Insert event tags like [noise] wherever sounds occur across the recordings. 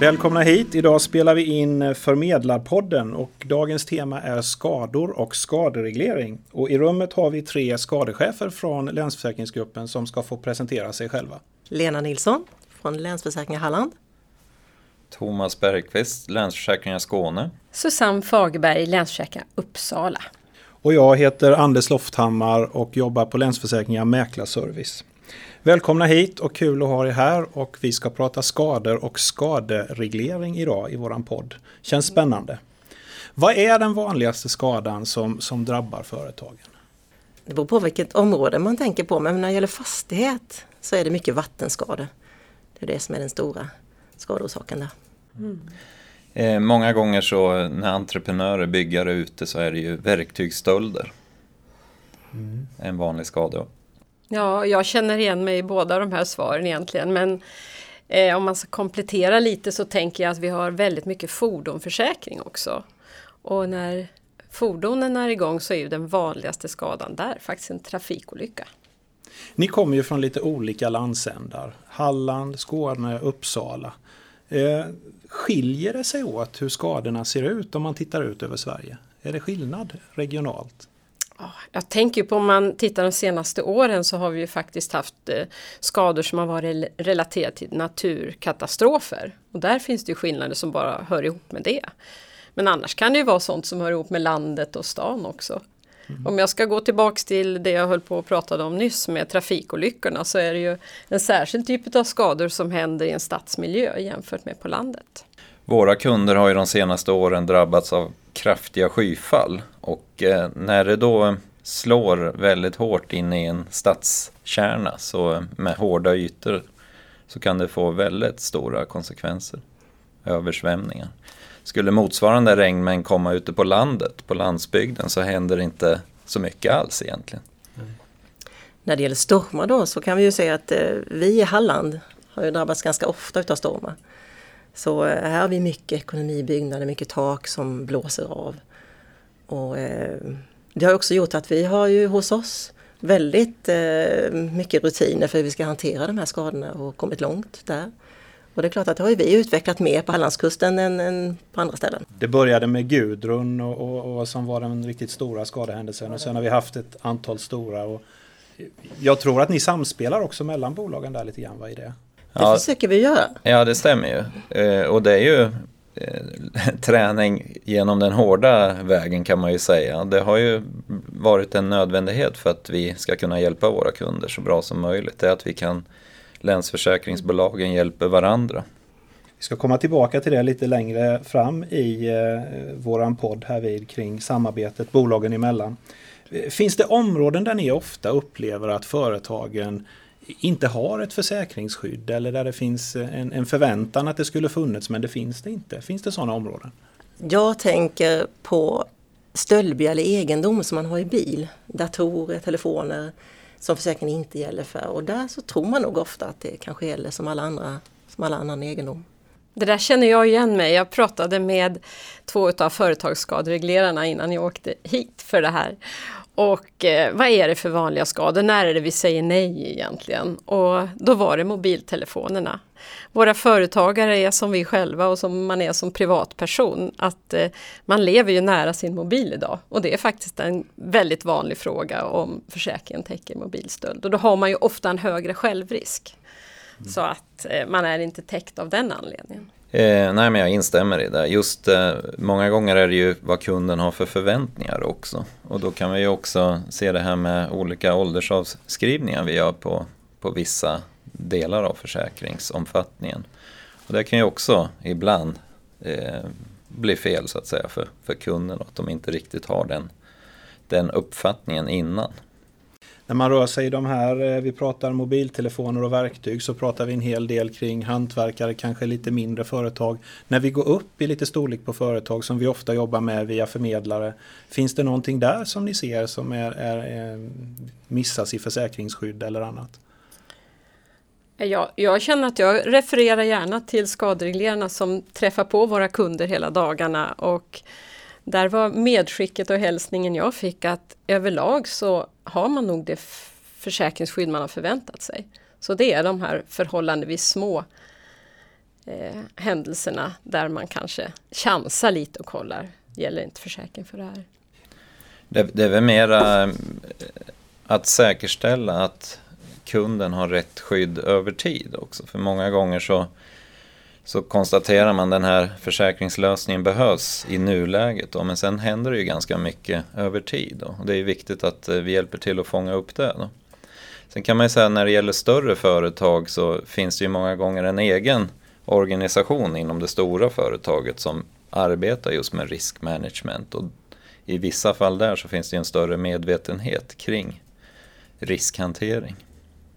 Välkomna hit! Idag spelar vi in Förmedlarpodden och dagens tema är skador och skadereglering. Och i rummet har vi tre skadechefer från Länsförsäkringsgruppen som ska få presentera sig själva. Lena Nilsson från Länsförsäkringar Halland. Thomas Bergqvist, Länsförsäkringar Skåne. Susanne Fagerberg, Länsförsäkringar Uppsala. Och jag heter Anders Lofthammar och jobbar på Länsförsäkringar Mäklarservice. Välkomna hit och kul att ha er här och vi ska prata skador och skadereglering idag i våran podd. Känns spännande. Vad är den vanligaste skadan som, som drabbar företagen? Det beror på vilket område man tänker på men när det gäller fastighet så är det mycket vattenskador. Det är det som är den stora skadeorsaken där. Mm. Eh, många gånger så när entreprenörer, byggare är ute så är det ju verktygsstölder. Mm. En vanlig skada. Ja, jag känner igen mig i båda de här svaren egentligen men eh, om man ska komplettera lite så tänker jag att vi har väldigt mycket fordonförsäkring också. Och när fordonen är igång så är ju den vanligaste skadan där faktiskt en trafikolycka. Ni kommer ju från lite olika landsändar. Halland, Skåne, Uppsala. Eh, skiljer det sig åt hur skadorna ser ut om man tittar ut över Sverige? Är det skillnad regionalt? Jag tänker på om man tittar de senaste åren så har vi ju faktiskt haft eh, skador som har varit relaterade till naturkatastrofer. Och där finns det ju skillnader som bara hör ihop med det. Men annars kan det ju vara sånt som hör ihop med landet och stan också. Mm. Om jag ska gå tillbaks till det jag höll på att prata om nyss med trafikolyckorna så är det ju en särskild typ av skador som händer i en stadsmiljö jämfört med på landet. Våra kunder har ju de senaste åren drabbats av kraftiga skyfall och eh, när det då slår väldigt hårt in i en stadskärna så eh, med hårda ytor så kan det få väldigt stora konsekvenser. Översvämningar. Skulle motsvarande regnmängd komma ute på landet, på landsbygden, så händer inte så mycket alls egentligen. Mm. När det gäller stormar då så kan vi ju säga att eh, vi i Halland har ju drabbats ganska ofta utav stormar. Så eh, här har vi mycket ekonomibyggnader, mycket tak som blåser av. Och, eh, det har också gjort att vi har ju hos oss väldigt eh, mycket rutiner för hur vi ska hantera de här skadorna och kommit långt där. Och det är klart att det har vi utvecklat mer på Hallandskusten än, än på andra ställen. Det började med Gudrun och, och, och som var den riktigt stora skadehändelsen och sen har vi haft ett antal stora. Och jag tror att ni samspelar också mellan bolagen där lite grann, vad är det? Det ja, försöker vi göra. Ja, det stämmer ju. Eh, och det är ju eh, [laughs] träning genom den hårda vägen kan man ju säga. Det har ju varit en nödvändighet för att vi ska kunna hjälpa våra kunder så bra som möjligt. Det är att vi kan, länsförsäkringsbolagen hjälper varandra. Vi ska komma tillbaka till det lite längre fram i eh, våran podd här vid kring samarbetet bolagen emellan. Finns det områden där ni ofta upplever att företagen inte har ett försäkringsskydd eller där det finns en, en förväntan att det skulle funnits men det finns det inte. Finns det sådana områden? Jag tänker på stöldbegärlig egendom som man har i bil. Datorer, telefoner som försäkringen inte gäller för och där så tror man nog ofta att det kanske gäller som alla andra som alla annan egendom. Det där känner jag igen mig. Jag pratade med två av företagsskadereglerarna innan jag åkte hit för det här. Och eh, vad är det för vanliga skador? När är det vi säger nej egentligen? Och då var det mobiltelefonerna. Våra företagare är som vi själva och som man är som privatperson. Att eh, man lever ju nära sin mobil idag. Och det är faktiskt en väldigt vanlig fråga om försäkringen täcker mobilstöld. Och då har man ju ofta en högre självrisk. Mm. Så att eh, man är inte täckt av den anledningen. Eh, nej men jag instämmer i det. Just eh, många gånger är det ju vad kunden har för förväntningar också. Och då kan vi ju också se det här med olika åldersavskrivningar vi gör på, på vissa delar av försäkringsomfattningen. Och det kan ju också ibland eh, bli fel så att säga för, för kunden att de inte riktigt har den, den uppfattningen innan när man rör sig i de här, eh, vi pratar mobiltelefoner och verktyg så pratar vi en hel del kring hantverkare, kanske lite mindre företag. När vi går upp i lite storlek på företag som vi ofta jobbar med via förmedlare, finns det någonting där som ni ser som är, är, eh, missas i försäkringsskydd eller annat? Jag, jag känner att jag refererar gärna till skadereglerarna som träffar på våra kunder hela dagarna och där var medskicket och hälsningen jag fick att överlag så har man nog det försäkringsskydd man har förväntat sig. Så det är de här förhållandevis små eh, händelserna där man kanske chansar lite och kollar, gäller inte försäkring för det här? Det, det är väl mera eh, att säkerställa att kunden har rätt skydd över tid också. För många gånger så, så konstaterar man den här försäkringslösningen behövs i nuläget. Då, men sen händer det ju ganska mycket över tid. Då. Och det är viktigt att eh, vi hjälper till att fånga upp det. Då. Sen kan man ju säga när det gäller större företag så finns det ju många gånger en egen organisation inom det stora företaget som arbetar just med riskmanagement. Och I vissa fall där så finns det en större medvetenhet kring riskhantering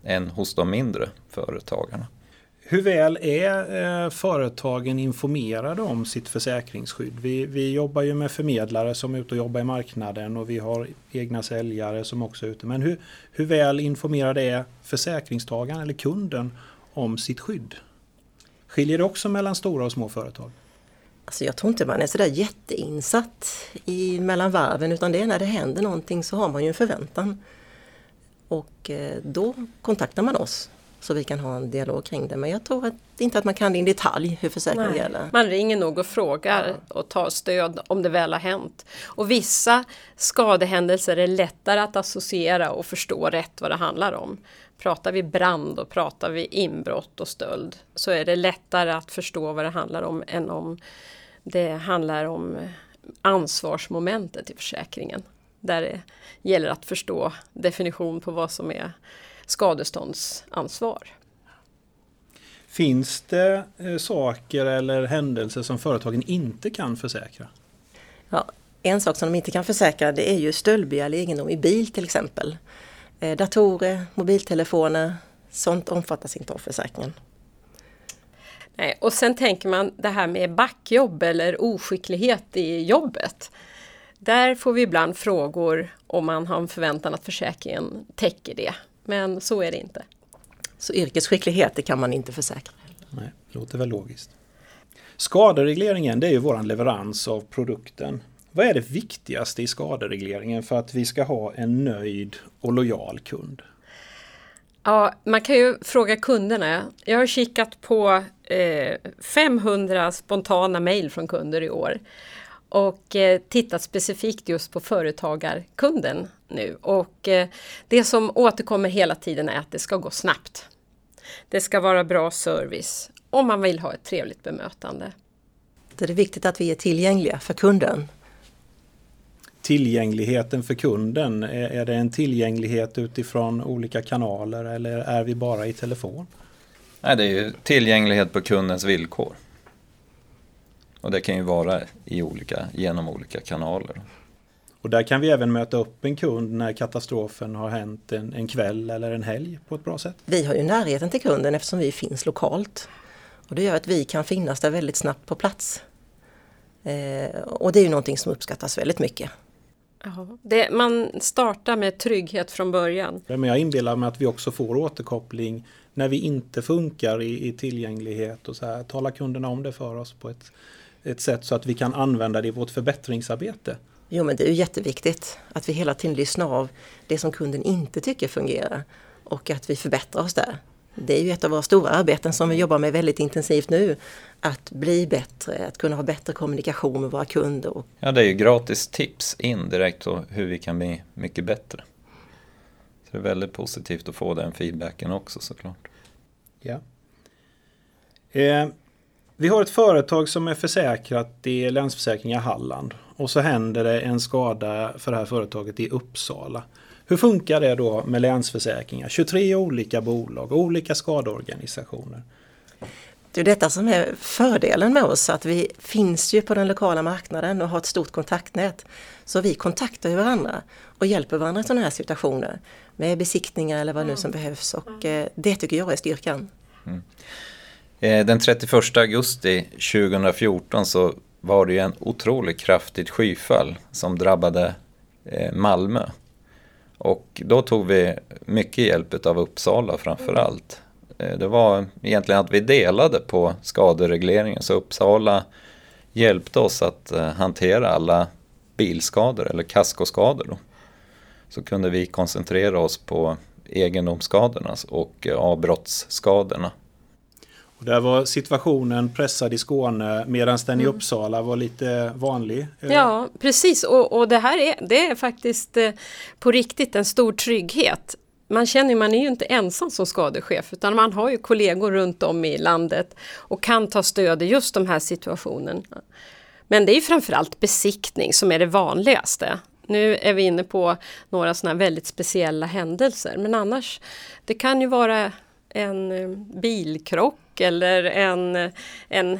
än hos de mindre företagarna. Hur väl är eh, företagen informerade om sitt försäkringsskydd? Vi, vi jobbar ju med förmedlare som är ute och jobbar i marknaden och vi har egna säljare som också är ute. Men hur, hur väl informerade är försäkringstagaren eller kunden om sitt skydd? Skiljer det också mellan stora och små företag? Alltså jag tror inte man är sådär jätteinsatt i mellan varven utan det är när det händer någonting så har man ju en förväntan. Och eh, då kontaktar man oss så vi kan ha en dialog kring det. Men jag tror att, inte att man kan det i detalj hur försäkringen gäller. Man ringer nog och frågar ja. och tar stöd om det väl har hänt. Och vissa skadehändelser är lättare att associera och förstå rätt vad det handlar om. Pratar vi brand och pratar vi inbrott och stöld så är det lättare att förstå vad det handlar om än om det handlar om ansvarsmomentet i försäkringen. Där det gäller att förstå definition på vad som är skadeståndsansvar. Finns det eh, saker eller händelser som företagen inte kan försäkra? Ja, en sak som de inte kan försäkra det är ju stöldbegärlig egendom i bil till exempel. Eh, datorer, mobiltelefoner, sånt omfattas inte av försäkringen. Nej, och sen tänker man det här med backjobb eller oskicklighet i jobbet. Där får vi ibland frågor om man har en förväntan att försäkringen täcker det. Men så är det inte. Så yrkesskicklighet det kan man inte försäkra? Nej, det låter väl logiskt. Skaderegleringen det är ju våran leverans av produkten. Vad är det viktigaste i skaderegleringen för att vi ska ha en nöjd och lojal kund? Ja, man kan ju fråga kunderna. Jag har kikat på eh, 500 spontana mejl från kunder i år och eh, tittat specifikt just på företagarkunden nu. Och eh, det som återkommer hela tiden är att det ska gå snabbt. Det ska vara bra service och man vill ha ett trevligt bemötande. Det är viktigt att vi är tillgängliga för kunden. Tillgängligheten för kunden, är det en tillgänglighet utifrån olika kanaler eller är vi bara i telefon? Nej, det är ju tillgänglighet på kundens villkor. Och det kan ju vara i olika, genom olika kanaler. Och där kan vi även möta upp en kund när katastrofen har hänt en, en kväll eller en helg på ett bra sätt. Vi har ju närheten till kunden eftersom vi finns lokalt. Och det gör att vi kan finnas där väldigt snabbt på plats. Eh, och det är ju någonting som uppskattas väldigt mycket. det, man startar med trygghet från början. Men jag inbillar mig att vi också får återkoppling när vi inte funkar i, i tillgänglighet och så här. Talar kunderna om det för oss på ett ett sätt så att vi kan använda det i vårt förbättringsarbete. Jo men det är ju jätteviktigt att vi hela tiden lyssnar av det som kunden inte tycker fungerar och att vi förbättrar oss där. Det är ju ett av våra stora arbeten som vi jobbar med väldigt intensivt nu. Att bli bättre, att kunna ha bättre kommunikation med våra kunder. Ja, det är ju gratis tips in direkt på hur vi kan bli mycket bättre. Så det är väldigt positivt att få den feedbacken också såklart. Ja. Eh, vi har ett företag som är försäkrat i Länsförsäkringar Halland och så händer det en skada för det här företaget i Uppsala. Hur funkar det då med Länsförsäkringar? 23 olika bolag, olika skadeorganisationer. Det är detta som är fördelen med oss, att vi finns ju på den lokala marknaden och har ett stort kontaktnät. Så vi kontaktar ju varandra och hjälper varandra i sådana här situationer med besiktningar eller vad nu som behövs och eh, det tycker jag är styrkan. Mm. Eh, den 31 augusti 2014 så var det ju en otroligt kraftigt skyfall som drabbade eh, Malmö. Och då tog vi mycket hjälp av Uppsala framför allt. Eh, det var egentligen att vi delade på skaderegleringen så Uppsala hjälpte oss att eh, hantera alla bilskador eller kaskoskador. Då. Så kunde vi koncentrera oss på egendomsskadorna och avbrottsskadorna. Och där var situationen pressad i Skåne medan den i Mm. Uppsala var lite vanlig. Eh, Ja, precis. Och, och det här är, det är faktiskt eh, på riktigt en stor trygghet. Man känner man är ju inte ensam som skadechef utan man har ju kollegor runt om i landet och kan ta stöd i just de här situationerna. Men det är framförallt besiktning som är det vanligaste. Nu är vi inne på några sådana väldigt speciella händelser men annars det kan ju vara en eh, eller en, en,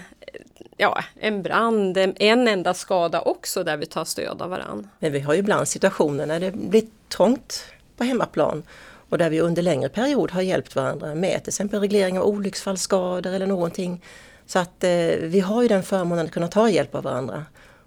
ja, en brand, en, enda skada också där vi tar stöd av varandra. Men vi har ju ibland situationer när det blir trångt på hemmaplan och där vi under längre period har hjälpt varandra med till exempel reglering av olycksfallsskador eller någonting. Så att eh, vi har ju den förmånen att kunna ta hjälp av varandra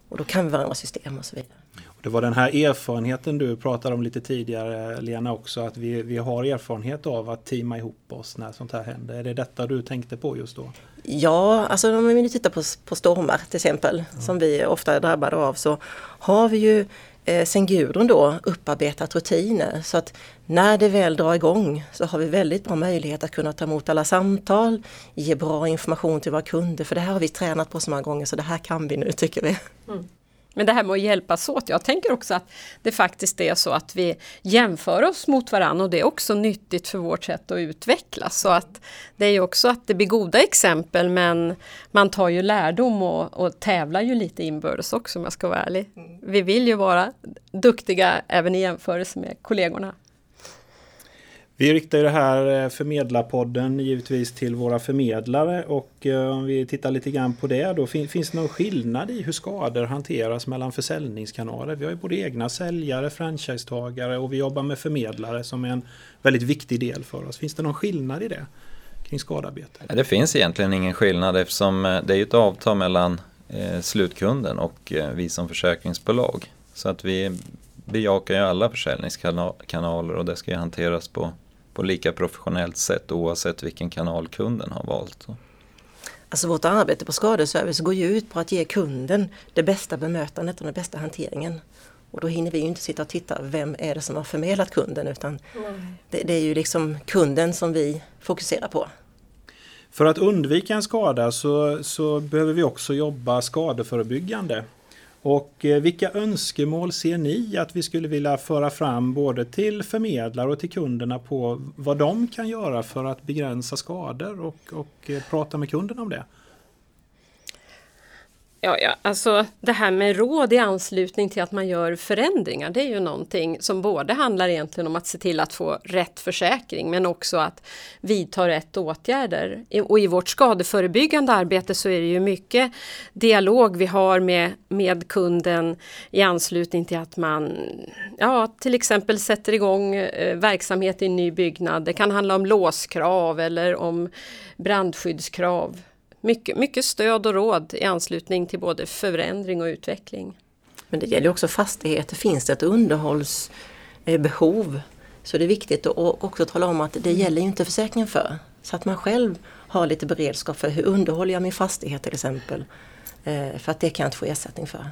och då kan vi varandras system och så vidare. Det var den här erfarenheten du pratade om lite tidigare Lena också, att vi, vi har erfarenhet av att teama ihop oss när sånt här händer. Är det detta du tänkte på just då? Ja, alltså om vi nu tittar på, på stormar till exempel, som vi ofta är drabbade av, så har vi ju eh, sen Gudrun då upparbetat rutiner så att när det väl drar igång så har vi väldigt bra möjlighet att kunna ta emot alla samtal, ge bra information till våra kunder, för det här har vi tränat på så många gånger så det här kan vi nu tycker vi. Men det här med att hjälpas åt, jag tänker också att det faktiskt är så att vi jämför oss mot varandra och det är också nyttigt för vårt sätt att utvecklas. Så att det är ju också att det blir goda exempel men man tar ju lärdom och, och tävlar ju lite inbördes också om jag ska vara ärlig. Vi vill ju vara duktiga även i jämförelse med kollegorna. Vi riktar ju det här eh, förmedlarpodden givetvis till våra förmedlare och eh, om vi tittar lite grann på det då. Finns det någon skillnad i hur skador hanteras mellan försäljningskanaler? Vi har ju både egna säljare, franchisetagare och vi jobbar med förmedlare som är en väldigt viktig del för oss. Finns det någon skillnad i det kring skadarbete? Det finns egentligen ingen skillnad eftersom eh, det är ju ett avtal mellan slutkunden och vi som försäkringsbolag. Så att vi bejakar ju alla försäljningskanaler och det ska ju hanteras på, på lika professionellt sätt oavsett vilken kanal kunden har valt. Alltså vårt arbete på skadeservice går ju ut på att ge kunden det bästa bemötandet och den bästa hanteringen. Och då hinner vi ju inte sitta och titta, vem är det som har förmedlat kunden? Utan det, det är ju liksom kunden som vi fokuserar på. För att undvika en skada så, så behöver vi också jobba skadeförebyggande. Och eh, vilka önskemål ser ni att vi skulle vilja föra fram både till förmedlare och till kunderna på vad de kan göra för att begränsa skador och, och eh, prata med kunderna om det? Ja, ja, alltså det här med råd i anslutning till att man gör förändringar, det är ju någonting som både handlar egentligen om att se till att få rätt försäkring men också att vidta rätt åtgärder. Och i vårt skadeförebyggande arbete så är det ju mycket dialog vi har med, med kunden i anslutning till att man ja, till exempel sätter igång eh, verksamhet i en ny byggnad. Det kan handla om låskrav eller om brandskyddskrav. Mycket, mycket stöd och råd i anslutning till både förändring och utveckling. Men det gäller också fastigheter. Finns det ett underhållsbehov så det är viktigt att också tala om att det gäller ju inte försäkringen för. Så att man själv har lite beredskap för hur underhåller jag min fastighet till exempel. Eh, För att det kan jag inte få ersättning för.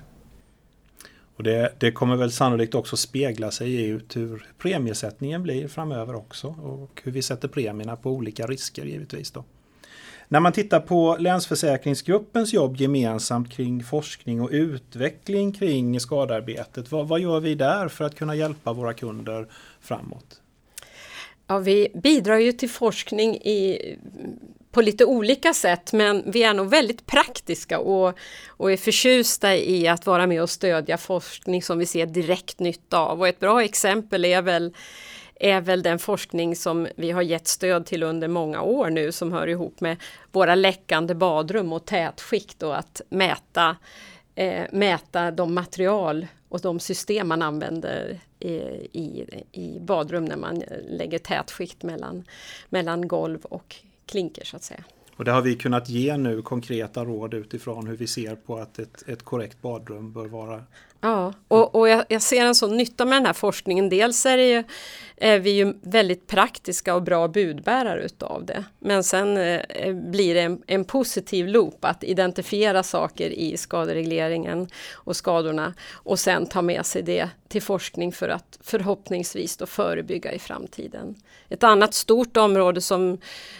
Och det, det kommer väl sannolikt också spegla sig i hur premiesättningen blir framöver också och hur vi sätter premierna på olika risker givetvis. Då. När man tittar på Länsförsäkringsgruppens jobb gemensamt kring forskning och utveckling kring skadearbetet, vad, vad gör vi där för att kunna hjälpa våra kunder framåt? Ja, vi bidrar ju till forskning i, på lite olika sätt men vi är nog väldigt praktiska och, och är förtjusta i att vara med och stödja forskning som vi ser direkt nytta av. Och ett bra exempel är väl, är väl den forskning som vi har gett stöd till under många år nu som hör ihop med våra läckande badrum och tätskikt och att mäta, eh, mäta de material och de system man använder i, i, i badrum när man lägger tätskikt mellan, mellan golv och klinker så att säga. Och det har vi kunnat ge nu konkreta råd utifrån hur vi ser på att ett, ett korrekt badrum bör vara Ja, och, och jag, jag, ser en sån nytta med den här forskningen. Dels är, det ju, är vi ju väldigt praktiska och bra budbärare utav det. Men sen eh, blir det en, en, positiv loop att identifiera saker i skaderegleringen och skadorna och sen ta med sig det till forskning för att förhoppningsvis då förebygga i framtiden. Ett annat stort område som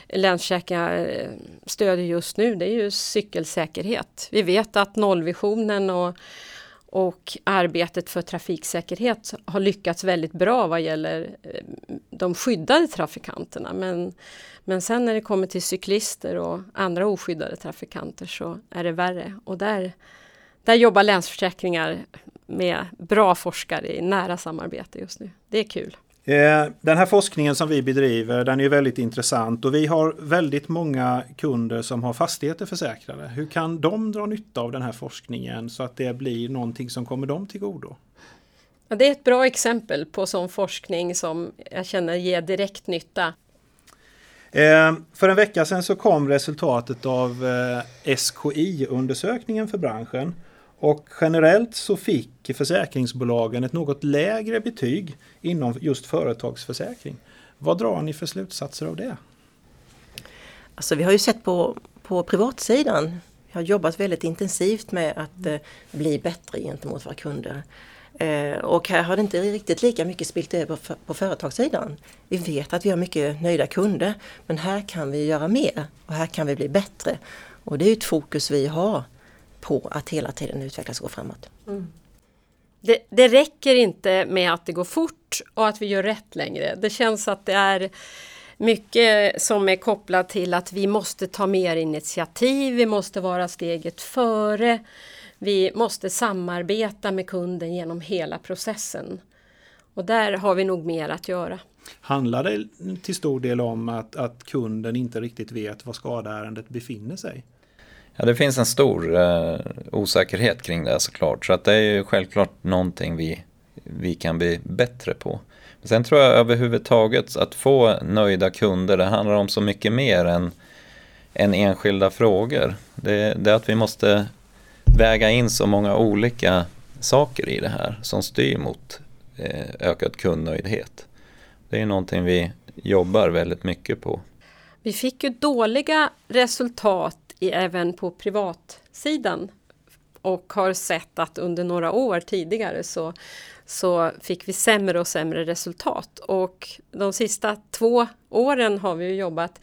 Länsförsäkringar eh, stödjer just nu det är ju cykelsäkerhet. Vi vet att nollvisionen och och arbetet för trafiksäkerhet har lyckats väldigt bra vad gäller eh, de skyddade trafikanterna. Men, men sen när det kommer till cyklister och andra oskyddade trafikanter så är det värre. Och där, där jobbar Länsförsäkringar med bra forskare i nära samarbete just nu. Det är kul. Eh, den här forskningen som vi bedriver den är väldigt intressant och vi har väldigt många kunder som har fastigheter försäkrade. Hur kan de dra nytta av den här forskningen så att det blir någonting som kommer dem till godo? Ja, det är ett bra exempel på sån forskning som jag känner ger direkt nytta. Eh, för en vecka sedan så kom resultatet av eh, SKI-undersökningen för branschen. Och generellt så fick försäkringsbolagen ett något lägre betyg inom just företagsförsäkring. Vad drar ni för slutsatser av det? Alltså vi har ju sett på, på privatsidan, vi har jobbat väldigt intensivt med att eh, bli bättre gentemot våra kunder. Eh, och här har det inte riktigt lika mycket spilt över för, på företagssidan. Vi vet att vi har mycket nöjda kunder men här kan vi göra mer och här kan vi bli bättre. Och det är ett fokus vi har på att hela tiden utvecklas och gå framåt. Mm. Det, det räcker inte med att det går fort och att vi gör rätt längre. Det känns att det är mycket som är kopplat till att vi måste ta mer initiativ, vi måste vara steget före. Vi måste samarbeta med kunden genom hela processen. Och där har vi nog mer att göra. Handlar det till stor del om att, att kunden inte riktigt vet var skadeärendet befinner sig? Ja, det finns en stor eh, osäkerhet kring det såklart. Så att det är ju självklart någonting vi, vi kan bli bättre på. Men sen tror jag överhuvudtaget att få nöjda kunder, det handlar om så mycket mer än, än enskilda frågor. Det, det är att vi måste väga in så många olika saker i det här som styr mot eh, ökad kundnöjdhet. Det är någonting vi jobbar väldigt mycket på. Vi fick ju dåliga resultat även på privatsidan och har sett att under några år tidigare så, så fick vi sämre och sämre resultat. Och de sista två åren har vi jobbat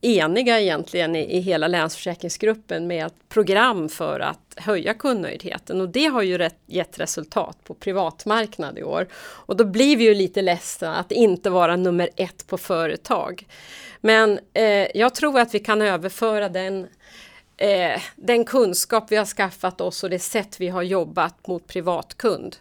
eniga egentligen i, i hela Länsförsäkringsgruppen med ett program för att höja kundnöjdheten och det har ju rätt, gett resultat på privatmarknad i år. Och då blir vi ju lite ledsna att inte vara nummer ett på företag. Men eh, jag tror att vi kan överföra den eh, den kunskap vi har skaffat oss och det sätt vi har jobbat mot privatkund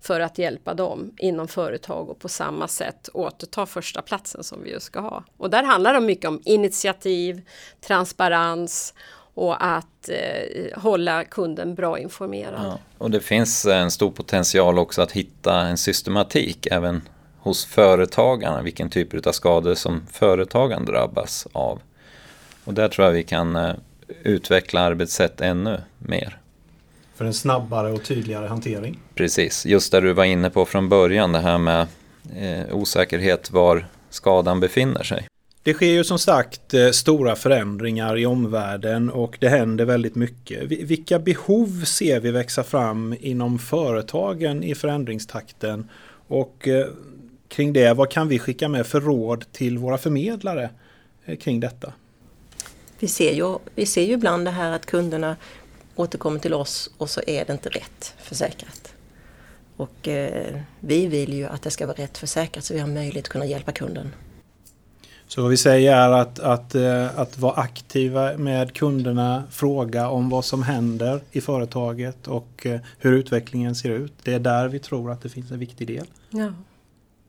för att hjälpa dem inom företag och på samma sätt återta första platsen som vi ju ska ha. Och där handlar det mycket om initiativ, transparens och att eh, hålla kunden bra informerad. Ja, och det finns eh, en stor potential också att hitta en systematik även hos företagarna, vilken typ av skador som företagaren drabbas av. Och där tror jag vi kan eh, utveckla arbetssätt ännu mer. För en snabbare och tydligare hantering? Precis, just där du var inne på från början det här med eh, osäkerhet var skadan befinner sig. Det sker ju som sagt eh, stora förändringar i omvärlden och det händer väldigt mycket. Vilka behov ser vi växa fram inom företagen i förändringstakten? Och eh, kring det, vad kan vi skicka med för råd till våra förmedlare eh, kring detta? Vi ser, ju, vi ser ju ibland det här att kunderna återkommer till oss och så är det inte rätt försäkrat. Och eh, vi vill ju att det ska vara rätt försäkrat så vi har möjlighet att kunna hjälpa kunden. Så vad vi säger är att, att, eh, att vara aktiva med kunderna, fråga om vad som händer i företaget och eh, hur utvecklingen ser ut. Det är där vi tror att det finns en viktig del. Ja.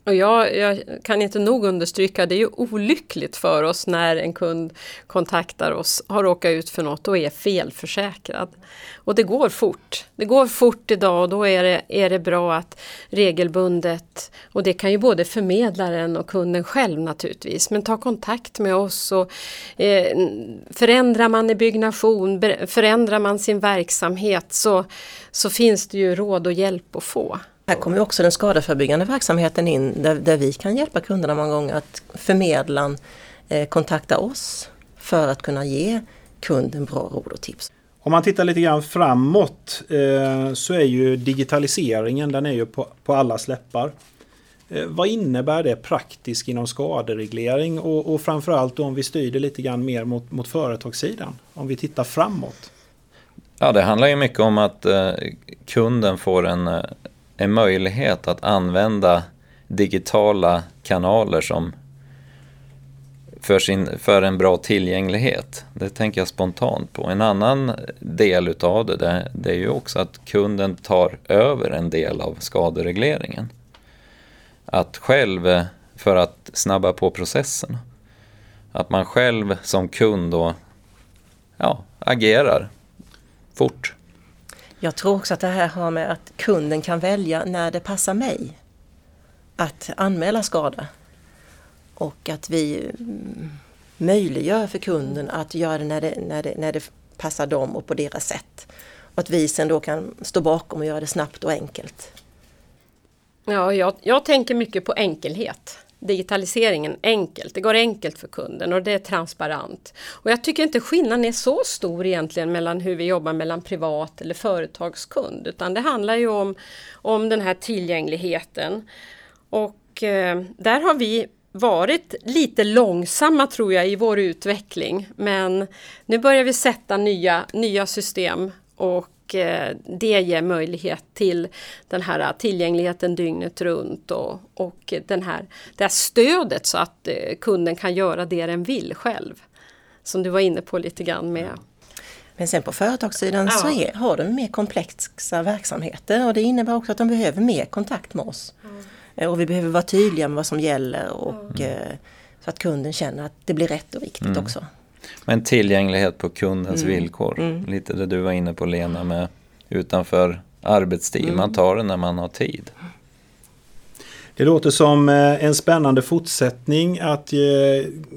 Och jag, jag, kan inte nog understryka, det är ju olyckligt för oss när en kund kontaktar oss, har råkat ut för något och är felförsäkrad. Och det går fort. Det går fort idag och då är det, är det bra att regelbundet, och det kan ju både förmedlaren och kunden själv naturligtvis, men ta kontakt med oss och eh, förändrar man i byggnation, förändrar man sin verksamhet så, så finns det ju råd och hjälp att få. Här kommer också den skadeförebyggande verksamheten in där, där vi kan hjälpa kunderna många gånger att förmedlaren eh, kontakta oss för att kunna ge kunden bra råd och tips. Om man tittar lite grann framåt eh, så är ju digitaliseringen den är ju på, på alla släppar. Eh, vad innebär det praktiskt inom skadereglering och, och framförallt om vi styr det lite grann mer mot, mot företagssidan? Om vi tittar framåt. Ja, det handlar ju mycket om att eh, kunden får en, eh, en möjlighet att använda digitala kanaler som för, sin, för en bra tillgänglighet. Det tänker jag spontant på. En annan del utav det, det, det är ju också att kunden tar över en del av skaderegleringen. Att själv, för att snabba på processen, att man själv som kund då ja, agerar fort. Jag tror också att det här har med att kunden kan välja när det passar mig att anmäla skada. Och att vi mm, möjliggör för kunden att göra det när det, när det, när det passar dem och på deras sätt. Och att vi sen då kan stå bakom och göra det snabbt och enkelt. Ja, jag, jag tänker mycket på enkelhet digitaliseringen enkelt. Det går enkelt för kunden och det är transparent. Och jag tycker inte skillnaden är så stor egentligen mellan hur vi jobbar mellan privat eller företagskund utan det handlar ju om, om den här tillgängligheten. Och eh, där har vi varit lite långsamma tror jag i vår utveckling men nu börjar vi sätta nya, nya system och eh, det ger möjlighet till den här tillgängligheten dygnet runt och, och den här, det här stödet så att eh, kunden kan göra det den vill själv. Som du var inne på lite grann med men sen på företagssidan ja. så är, har de mer komplexa verksamheter och det innebär också att de behöver mer kontakt med oss. Mm. Eh, och vi behöver vara tydliga med vad som gäller och mm. så att kunden känner att det blir rätt och riktigt mm. också. Men tillgänglighet på kundens mm. villkor, mm. lite det du var inne på Lena med utanför arbetstid, man mm. tar det när man har tid. Det låter som eh, en spännande fortsättning att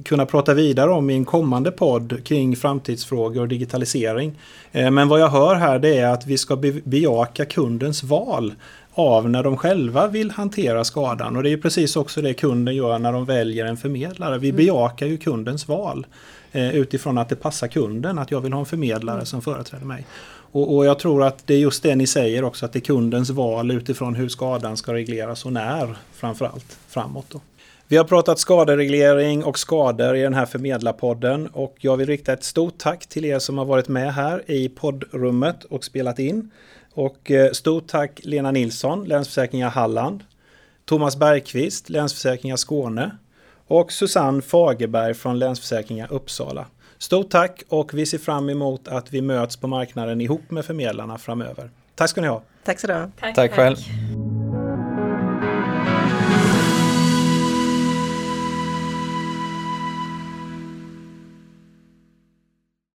kunna prata vidare om i en kommande podd kring framtidsfrågor och digitalisering. Men vad jag hör här det är att vi ska bejaka kundens val av när de själva vill hantera skadan. Och det är precis också det kunden gör när de väljer en förmedlare. Vi mm. bejakar ju kundens val eh, Eh, utifrån att det passar kunden, att jag vill ha en förmedlare som företräder mig. Och, och, jag tror att det är just det ni säger också, att det är kundens val utifrån hur skadan ska regleras och när framförallt framåt. Då. Vi har pratat skadereglering och skador i den här förmedlarpodden och jag vill rikta ett stort tack till er som har varit med här i poddrummet och spelat in. Och eh, stort tack Lena Nilsson, Länsförsäkringar Halland. Thomas Bergqvist, Länsförsäkringar Skåne. Och Susanne Fagerberg från Länsförsäkringar Uppsala. Stort tack och vi ser fram emot att vi möts på marknaden ihop med förmedlarna framöver. Tack ska ni ha. Tack så du ha. Tack, tack själv.